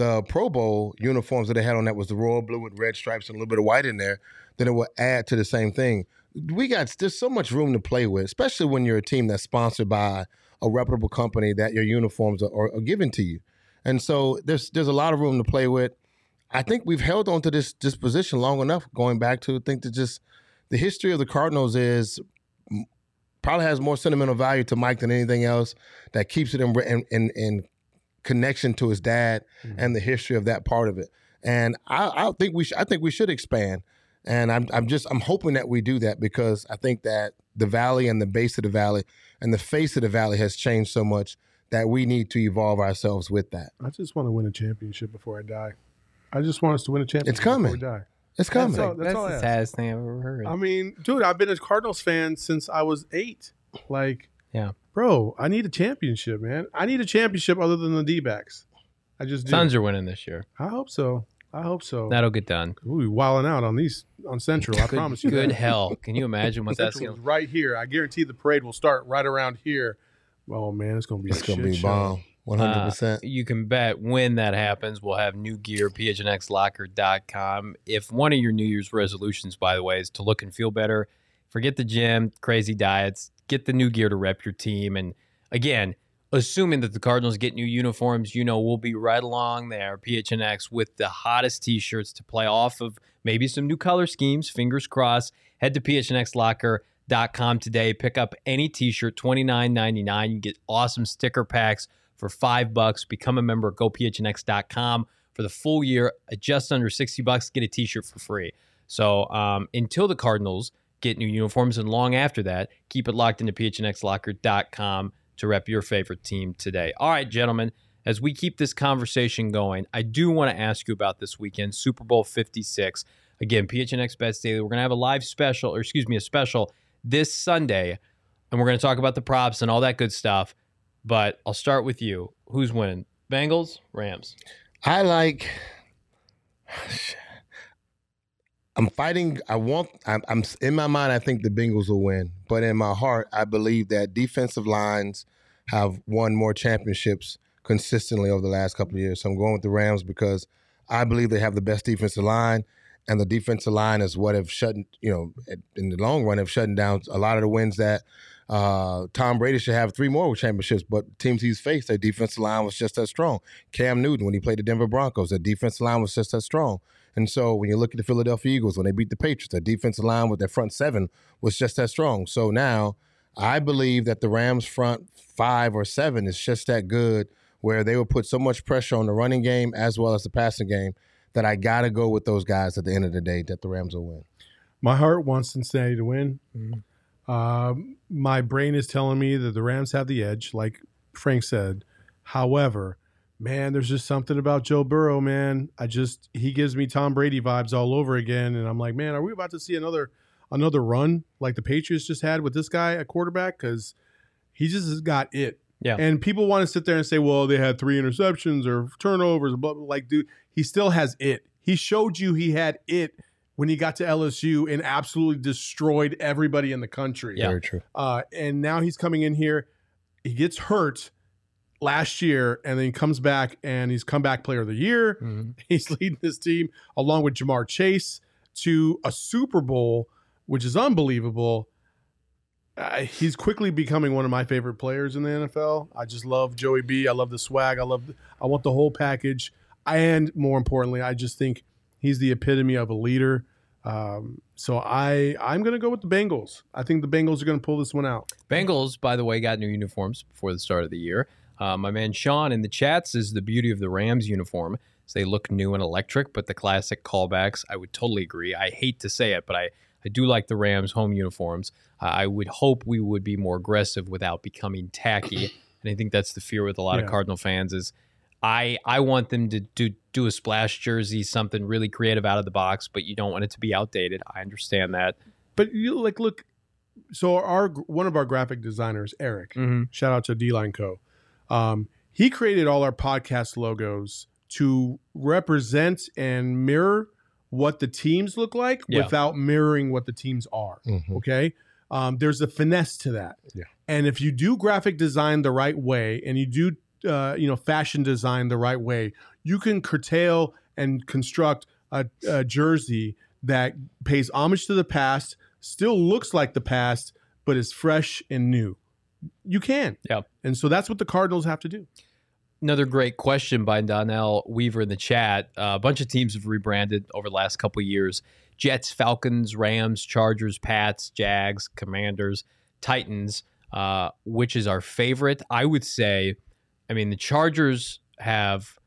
the Pro Bowl uniforms that they had on that was the royal blue with red stripes and a little bit of white in there, then it will add to the same thing. We got there's so much room to play with, especially when you're a team that's sponsored by a reputable company that your uniforms are, are, are given to you, and so there's there's a lot of room to play with. I think we've held on to this this position long enough. Going back to I think that just the history of the Cardinals is probably has more sentimental value to Mike than anything else. That keeps it in, in, in connection to his dad mm-hmm. and the history of that part of it. And I, I think we sh- I think we should expand. And I'm I'm just I'm hoping that we do that because I think that the valley and the base of the valley and the face of the valley has changed so much that we need to evolve ourselves with that. I just want to win a championship before I die. I just want us to win a championship. It's coming. Before we die. It's coming. That's, all, that's, that's all the saddest thing I've ever heard. I mean, dude, I've been a Cardinals fan since I was eight. Like, yeah, bro, I need a championship, man. I need a championship other than the D backs. I just do. Suns are winning this year. I hope so. I hope so. That'll get done. We'll be wilding out on these on Central. I promise you. Good that. hell. Can you imagine what that's going? To be right here. I guarantee the parade will start right around here. Oh man, it's gonna be. It's gonna be bomb. One hundred percent. Uh, you can bet when that happens, we'll have new gear. PHNXLocker.com. If one of your New Year's resolutions, by the way, is to look and feel better, forget the gym, crazy diets, get the new gear to rep your team. And again, assuming that the Cardinals get new uniforms, you know we'll be right along there, PHNX, with the hottest T-shirts to play off of. Maybe some new color schemes. Fingers crossed. Head to PHNXLocker.com today. Pick up any T-shirt, twenty nine ninety nine. You get awesome sticker packs for five bucks. Become a member at gophnx.com for the full year at just under 60 bucks. Get a t shirt for free. So um, until the Cardinals get new uniforms and long after that, keep it locked into phnxlocker.com to rep your favorite team today. All right, gentlemen, as we keep this conversation going, I do want to ask you about this weekend, Super Bowl 56. Again, PHNX Bets Daily. We're going to have a live special, or excuse me, a special this Sunday, and we're going to talk about the props and all that good stuff. But I'll start with you. Who's winning? Bengals, Rams. I like. I'm fighting. I want. I'm, I'm, in my mind. I think the Bengals will win, but in my heart, I believe that defensive lines have won more championships consistently over the last couple of years. So I'm going with the Rams because I believe they have the best defensive line, and the defensive line is what have shut. You know, in the long run, have shut down a lot of the wins that uh, Tom Brady should have three more championships, but teams he's faced, their defensive line was just as strong. Cam Newton, when he played the Denver Broncos, their defensive line was just as strong. And so when you look at the Philadelphia Eagles, when they beat the Patriots, their defensive line with their front seven was just that strong. So now I believe that the Rams' front five or seven is just that good, where they will put so much pressure on the running game as well as the passing game that I got to go with those guys at the end of the day that the Rams will win. My heart wants Cincinnati to win. Mm-hmm. Um, my brain is telling me that the Rams have the edge, like Frank said. However, man, there's just something about Joe Burrow, man. I just he gives me Tom Brady vibes all over again, and I'm like, man, are we about to see another another run like the Patriots just had with this guy at quarterback? Because he just has got it. Yeah. And people want to sit there and say, well, they had three interceptions or turnovers, blah, blah. Like, dude, he still has it. He showed you he had it when he got to LSU and absolutely destroyed everybody in the country. Yeah. Very true. Uh, and now he's coming in here. He gets hurt last year and then he comes back and he's comeback player of the year. Mm-hmm. He's leading this team along with Ja'Marr Chase to a Super Bowl, which is unbelievable. Uh, he's quickly becoming one of my favorite players in the NFL. I just love Joey B. I love the swag. I love. I want the whole package. And more importantly, I just think he's the epitome of a leader. Um, so I I'm going to go with the Bengals. I think the Bengals are going to pull this one out. Bengals, by the way, got new uniforms before the start of the year. Uh, my man Sean in the chat says the beauty of the Rams uniform is they look new and electric, but the classic callbacks. I would totally agree. I hate to say it, but I I do like the Rams home uniforms. Uh, I would hope we would be more aggressive without becoming tacky, and I think that's the fear with a lot yeah. of Cardinal fans is I I want them to do do a splash jersey, something really creative out of the box, but you don't want it to be outdated. I understand that. But you like look. So our one of our graphic designers, Eric, mm-hmm. shout out to D Line Co. Um, he created all our podcast logos to represent and mirror what the teams look like yeah. without mirroring what the teams are. Mm-hmm. Okay. Um, there's a finesse to that. Yeah. And if you do graphic design the right way, and you do uh, you know fashion design the right way, you can curtail and construct a, a jersey that pays homage to the past, still looks like the past, but is fresh and new. You can. Yeah. And so that's what the Cardinals have to do. Another great question by Donnell Weaver in the chat. Uh, a bunch of teams have rebranded over the last couple years: Jets, Falcons, Rams, Chargers, Pats, Jags, Commanders, Titans. Uh, which is our favorite? I would say. I mean, the Chargers have,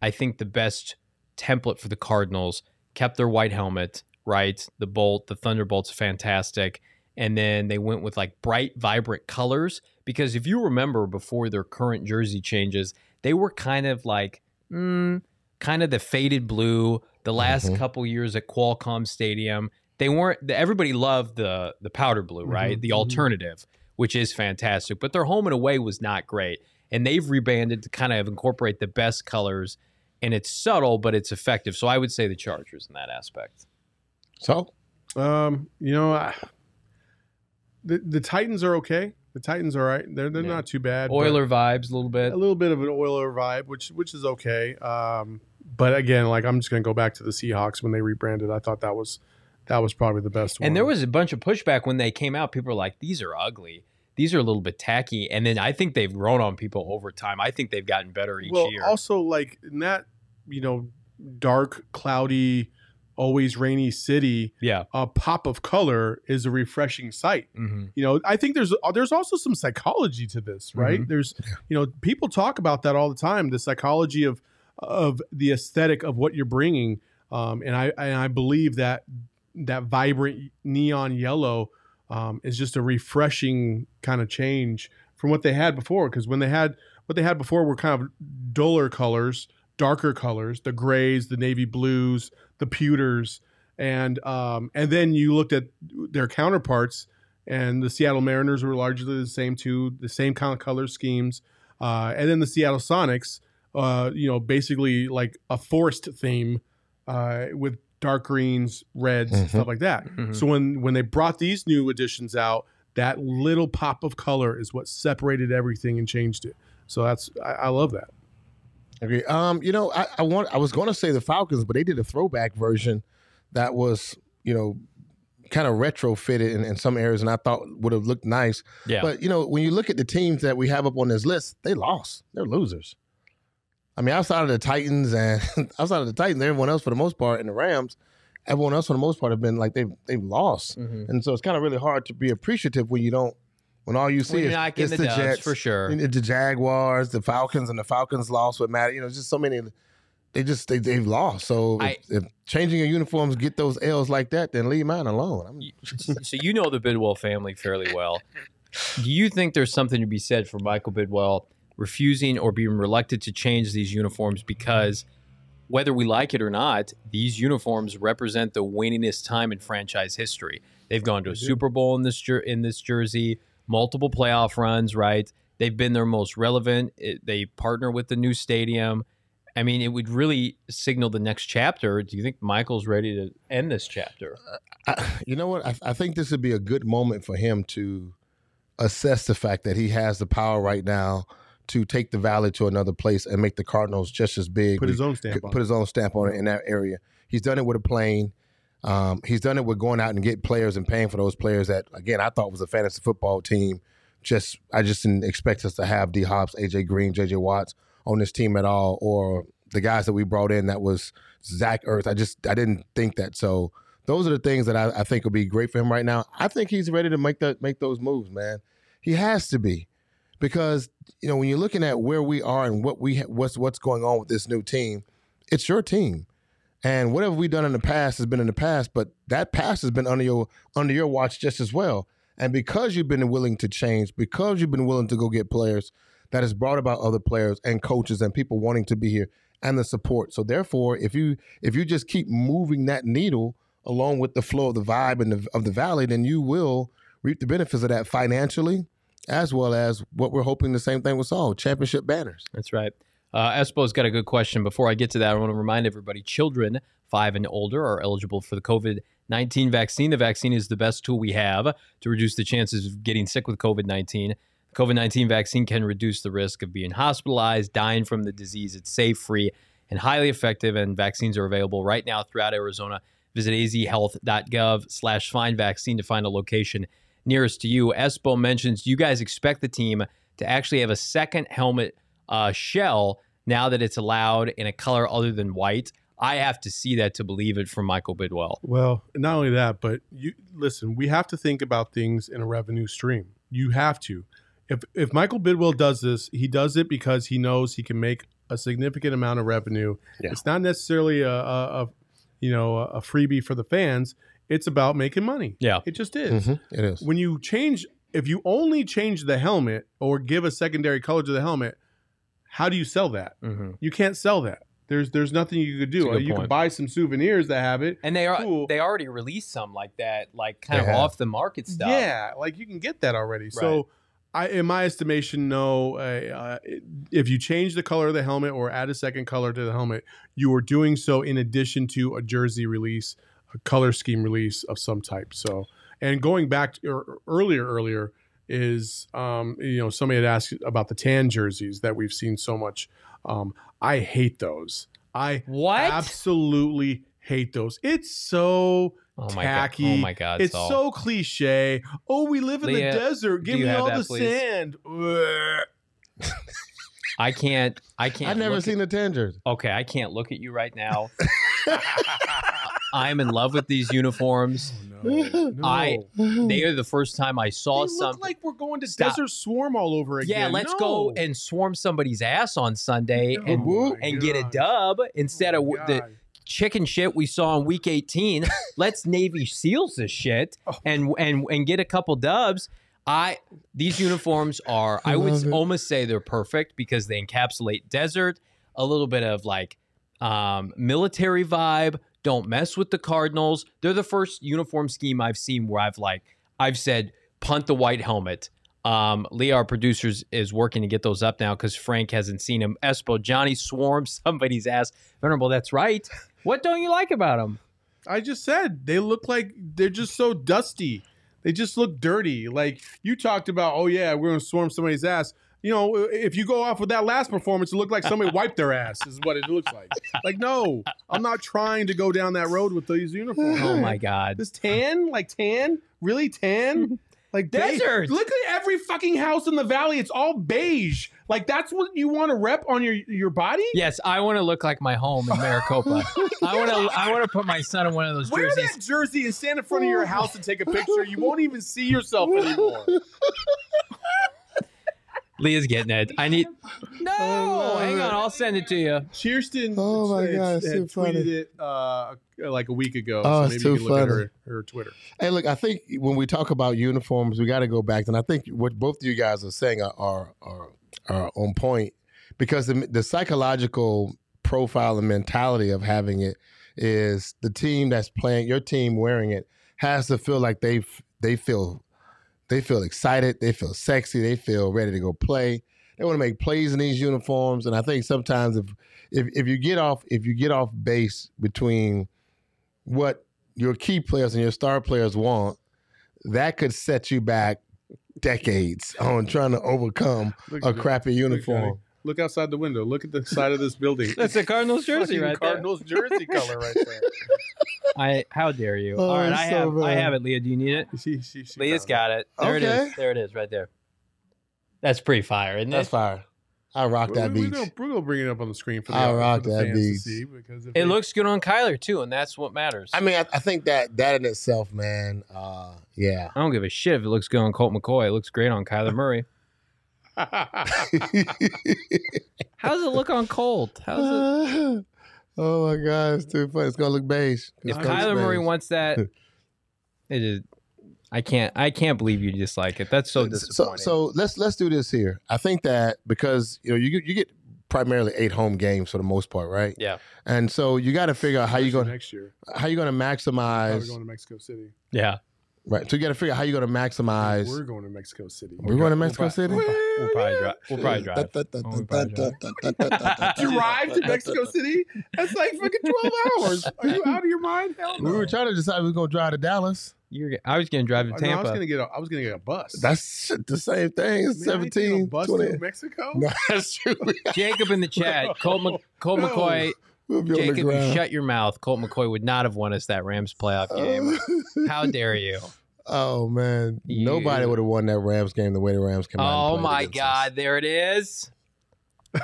I think, the best template for the Cardinals. Kept their white helmet, right? The bolt, the Thunderbolt's fantastic. And then they went with like bright, vibrant colors. Because if you remember before their current jersey changes, they were kind of like mm, kind of the faded blue the last Mhm. couple years at Qualcomm Stadium. They weren't everybody loved the the powder blue, right? Mhm, The alternative, which is fantastic, but their home and away was not great. And they've rebanded to kind of incorporate the best colors and it's subtle but it's effective. So I would say the Chargers in that aspect. So Um, you know, I, the the Titans are okay. The Titans are right. They're they're Yeah. not too bad. Oiler vibes a little bit. a little bit of an Oiler vibe, which which is okay. Um, but again, like I'm just gonna go back to the Seahawks when they rebranded. I thought that was that was probably the best one. And there was a bunch of pushback when they came out. People were like, "These are ugly. These are a little bit tacky." And then I think they've grown on people over time. I think they've gotten better each well, year. also like in that you know dark, cloudy, always rainy city, yeah. a pop of color is a refreshing sight. hmm you know i think there's uh, there's also some psychology to this right Mhm. there's you know people talk about that all the time the psychology of of the aesthetic of what you're bringing um, and i and i believe that that vibrant neon yellow um, is just a refreshing kind of change from what they had before because when they had what they had before were kind of duller colors darker colors the grays the navy blues the pewters and um, and then you looked at their counterparts and the Seattle Mariners were largely the same too, the same kind of color schemes. Uh, and then the Seattle Sonics, uh, you know, basically like a forest theme uh, with dark greens, reds, Mhm. stuff like that. Mhm. So when when they brought these new additions out, that little pop of color is what separated everything and changed it. So that's I, I love that. Okay. Um, you know, I, I want I was gonna say the Falcons, but they did a throwback version that was, you know, kind of retrofitted in, in some areas and I thought would have looked nice. Yeah. But you know, when you look at the teams that we have up on this list, they lost. They're losers. I mean, outside of the Titans and outside of the Titans, everyone else for the most part, and the Rams, everyone else for the most part have been like they've they've lost. Mhm. And so it's kind of really hard to be appreciative when you don't when all you see is it's the the dubs, Jets for sure. the Jaguars, the Falcons, and the Falcons lost with Matt. You know, just so many. They just they they've lost. So I- if, if changing your uniforms get those L's like that, then leave mine alone. I'm, so you know the Bidwill family fairly well. Do you think there's something to be said for Michael Bidwill refusing or being reluctant to change these uniforms because whether we like it or not, these uniforms represent the winningest time in franchise history. They've gone to a Super Bowl in this jer- in this jersey, multiple playoff runs, right? They've been their most relevant. It, they partner with the new stadium. I mean, it would really signal the next chapter. Do you think Michael's ready to end this chapter? I, you know what? I, I think this would be a good moment for him to assess the fact that he has the power right now to take the Valley to another place and make the Cardinals just as big. Put his own stamp on. put his own stamp on it in that area. He's done it with a plane. Um, he's done it with going out and get players and paying for those players that again I thought was a fantasy football team. Just I just didn't expect us to have D Hops, AJ Green, JJ Watts on this team at all, or the guys that we brought in that was Zach Ertz. I just I didn't think that. So those are the things that I, I think will be great for him right now. I think he's ready to make that make those moves, man. He has to be because you know when you're looking at where we are and what we ha- what's what's going on with this new team, it's your team, and whatever we've done in the past has been in the past. But that past has been under your under your watch just as well. And because you've been willing to change, because you've been willing to go get players, that has brought about other players and coaches and people wanting to be here and the support. So therefore, if you if you just keep moving that needle along with the flow of the vibe and the, of the valley, then you will reap the benefits of that financially, as well as what we're hoping the same thing with all championship banners. That's right. Uh, Espo's got a good question. Before I get to that, I want to remind everybody children five and older are eligible for the COVID 19 vaccine. The vaccine is the best tool we have to reduce the chances of getting sick with COVID 19. The COVID 19 vaccine can reduce the risk of being hospitalized, dying from the disease. It's safe, free, and highly effective, and vaccines are available right now throughout Arizona. Visit azhealth.gov slash find vaccine to find a location nearest to you. Espo mentions you guys expect the team to actually have a second helmet uh, shell now that it's allowed in a color other than white. I have to see that to believe it from Michael Bidwill. Well, not only that, but you listen. We have to think about things in a revenue stream. You have to. If if Michael Bidwill does this, he does it because he knows he can make a significant amount of revenue. Yeah. It's not necessarily a, a, a you know a freebie for the fans. It's about making money. Yeah. It just is. Mhm, It is. When you change, if you only change the helmet or give a secondary color to the helmet, how do you sell that? Mm-hmm. You can't sell that. There's there's nothing you could do. good You point. can buy some souvenirs that have it. And they are Cool. they already released some like that, like kind They of have. off the market stuff. Yeah, like you can get that already. So, I, in my estimation, no. Uh, uh, if you change the color of the helmet or add a second color to the helmet, you are doing so in addition to a jersey release, a color scheme release of some type. So, and going back to, er, earlier, earlier is um, you know somebody had asked about the tan jerseys that we've seen so much. Um, I hate those. I What? absolutely hate those. It's so oh my tacky. god. Oh my god. it's Saul. so cliche. Oh, we live in Leah, the desert. Give me all that, the please? sand. I can't I can't I've never look seen the tan jersey. Okay, I can't look at you right now. I'm in love with these uniforms. no, I- They are the first time I They saw look something. like we're going to Stop. Desert Swarm all over again. yeah, let's No. go and swarm somebody's ass on Sunday Oh and my and get a dub instead Oh of my the chicken shit we saw in week 18. Let's Navy SEALs this shit Oh. and and and get a couple dubs. I these uniforms are I would it. almost say they're perfect because they encapsulate desert, a little bit of like um, military vibe. Don't mess with the Cardinals. They're the first uniform scheme I've seen where I've like I've said punt the white helmet. Um, Lee, our producers, is working to get those up now because Frank hasn't seen them. Espo, Johnny swarms somebody's ass. Venerable, that's right. What don't you like about them? I just said they look like they're just so dusty. They just look dirty. Like you talked about, oh yeah, we're gonna swarm somebody's ass. You know, if you go off with that last performance, it looked like somebody wiped their ass. Is what it looks like. Like no, I'm not trying to go down that road with these uniforms. Oh my God. This tan, like tan, really tan, like beige. Desert. Look at every fucking house in the valley. It's all beige. Like that's what you want to rep on your your body. Yes, I want to look like my home in Maricopa. I want to. I want to put my son in one of those jerseys. Wear jerseys. that jersey and stand in front of your house and take a picture. You won't even see yourself anymore. Leah's getting it. I need. No, Oh, hang on. I'll send it to you. Cheerston Oh my had- God, it's had too funny. tweeted it uh, like a week ago. Oh, so it's maybe too you can look at funny. her, her Twitter. Hey, look, I think when we talk about uniforms, we got to go back, and I think what both of you guys are saying are are, are, are on point because the, the psychological profile and mentality of having it is the team that's playing your team wearing it has to feel like they they feel they feel excited, they feel sexy, they feel ready to go play. They want to make plays in these uniforms, and I think sometimes if if if you get off if you get off base between what your key players and your star players want, that could set you back decades on trying to overcome Look a crappy uniform. Look outside the window. Look at the side of this building. That's a Cardinals jersey Fucking right Cardinals jersey color right there. there. I. How dare you? Oh, All right, I so have. I have it, Leah. Do you need it? She, she, she Leah's found got it. There it Okay. is. There it is, right there. That's pretty fire, isn't That's it? fire. I rock that we, beach. We're gonna, bring it up on the screen for the, I for rock the that fans beach. to see because It they- looks good on Kyler too, and that's what matters. I mean, I, I think that that in itself, man. Uh, yeah. I don't give a shit if it looks good on Colt McCoy. It looks great on Kyler Murray. How does it look on Colt? How's it? oh my god, it's too funny. It's gonna look beige. If It's gonna Kyler look Murray beige. wants that, it is. I can't. I can't believe you dislike it. That's so so disappointing. so let's let's do this here. I think that because you know you get, you get primarily eight home games for the most part, right? Yeah. And so you got to figure out how you Especially going next year. how you going to maximize? Probably maximize going to Mexico City. yeah. Right. So you got to figure out how you're going to maximize. We're going to Mexico City. We're going to Mexico We'll City. We'll probably drive. We'll probably drive. Drive. Drive to Mexico City? That's like fucking 12 hours. Are you out of your mind? Hell no. We were trying to decide we were going to drive to Dallas. You're, I was going to drive to I, know, I was gonna get a, I was gonna get a bus. That's the same thing. Man, I ain't 17, bus 20. to Mexico. No, that's true. Jacob in the chat. Colt, Mc, Colt No. McCoy. We'll be Jacob, you shut your mouth. Colt McCoy would not have won us that Rams playoff uh, game. How dare you? oh man, You- nobody would have won that Rams game the way the Rams came out. Oh played my against us. God, there it is.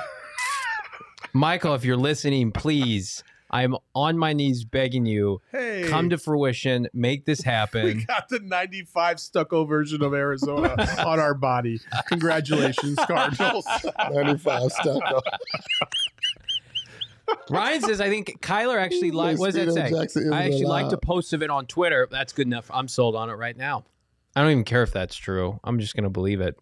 Michael, if you're listening, please, I'm on my knees begging you, Hey, come to fruition, make this happen. We got the 95 stucco version of Arizona on our body. Congratulations, Cardinals. 95 stuck. Ryan says, I think Kyler actually like. What does that say? I actually like to allowed. post of it on Twitter. That's good enough. I'm sold on it right now. I don't even care if that's true. I'm just gonna believe it.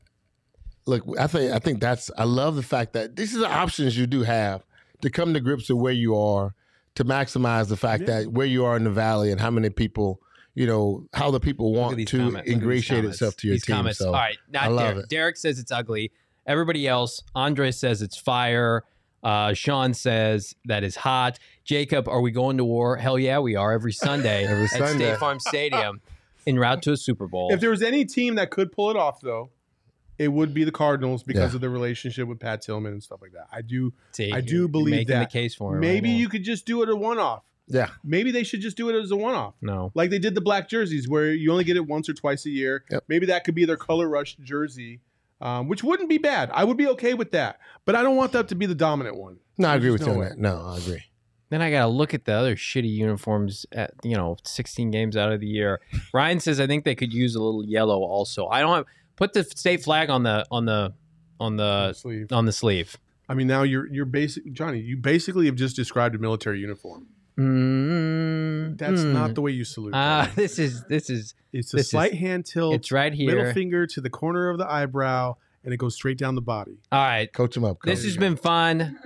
Look, I think I think that's I love the fact that these are the options you do have to come to grips with where you are, to maximize the fact Yeah. that where you are in the valley and how many people, you know, how the people want to comments. Look at these ingratiate itself to your These team. comments. So All right, not I love Derek. it. Derek says it's ugly. Everybody else, Andre says it's fire. Uh, Sean says that is hot. Jacob, are we going to war? Hell yeah, we are every Sunday Every at Sunday. State Farm Stadium en route to a Super Bowl. If there was any team that could pull it off, though, it would be the Cardinals because Yeah. of the relationship with Pat Tillman and stuff like that. I do. See, I do believe making that. the case for it. Maybe right you could just do it a one-off. yeah, Maybe they should just do it as a one-off. No. Like they did the black jerseys, where you only get it once or twice a year. Yep. Maybe that could be their color rush jersey, um, which wouldn't be bad. I would be okay with that, but I don't want that to be the dominant one. no, I There's agree with just you no on way. that. No, I agree. Then I gotta look at the other shitty uniforms at you know 16 games out of the year. Ryan says I think they could use a little yellow also. I don't have put the state flag on the on the on the sleeve. on the sleeve. I mean, now you're you're basic, Johnny. You basically have just described a military uniform. Mm, That's mm. not the way you salute. Ah, Johnny. this is this is it's a this is- slight hand tilt. it's right middle finger to the corner of the eyebrow, and it goes straight down the body. All right, Coach him up. Coach. this has been fun.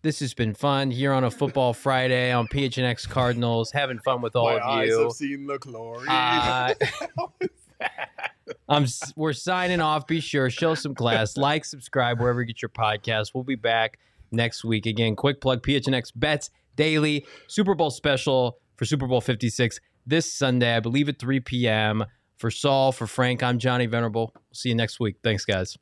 This has been fun here on a football Friday on PHNX Cardinals, having fun with all of you. Eyes have seen the glory. Uh, I'm we're signing off. Be sure show some class, like, subscribe wherever you get your podcast. We'll be back next week again. Quick plug: PHNX bets daily Super Bowl special for Super Bowl 56 this Sunday, I believe at 3 p.m. For Saul, for Frank, I'm Johnny Venerable. We'll see you next week. Thanks, guys.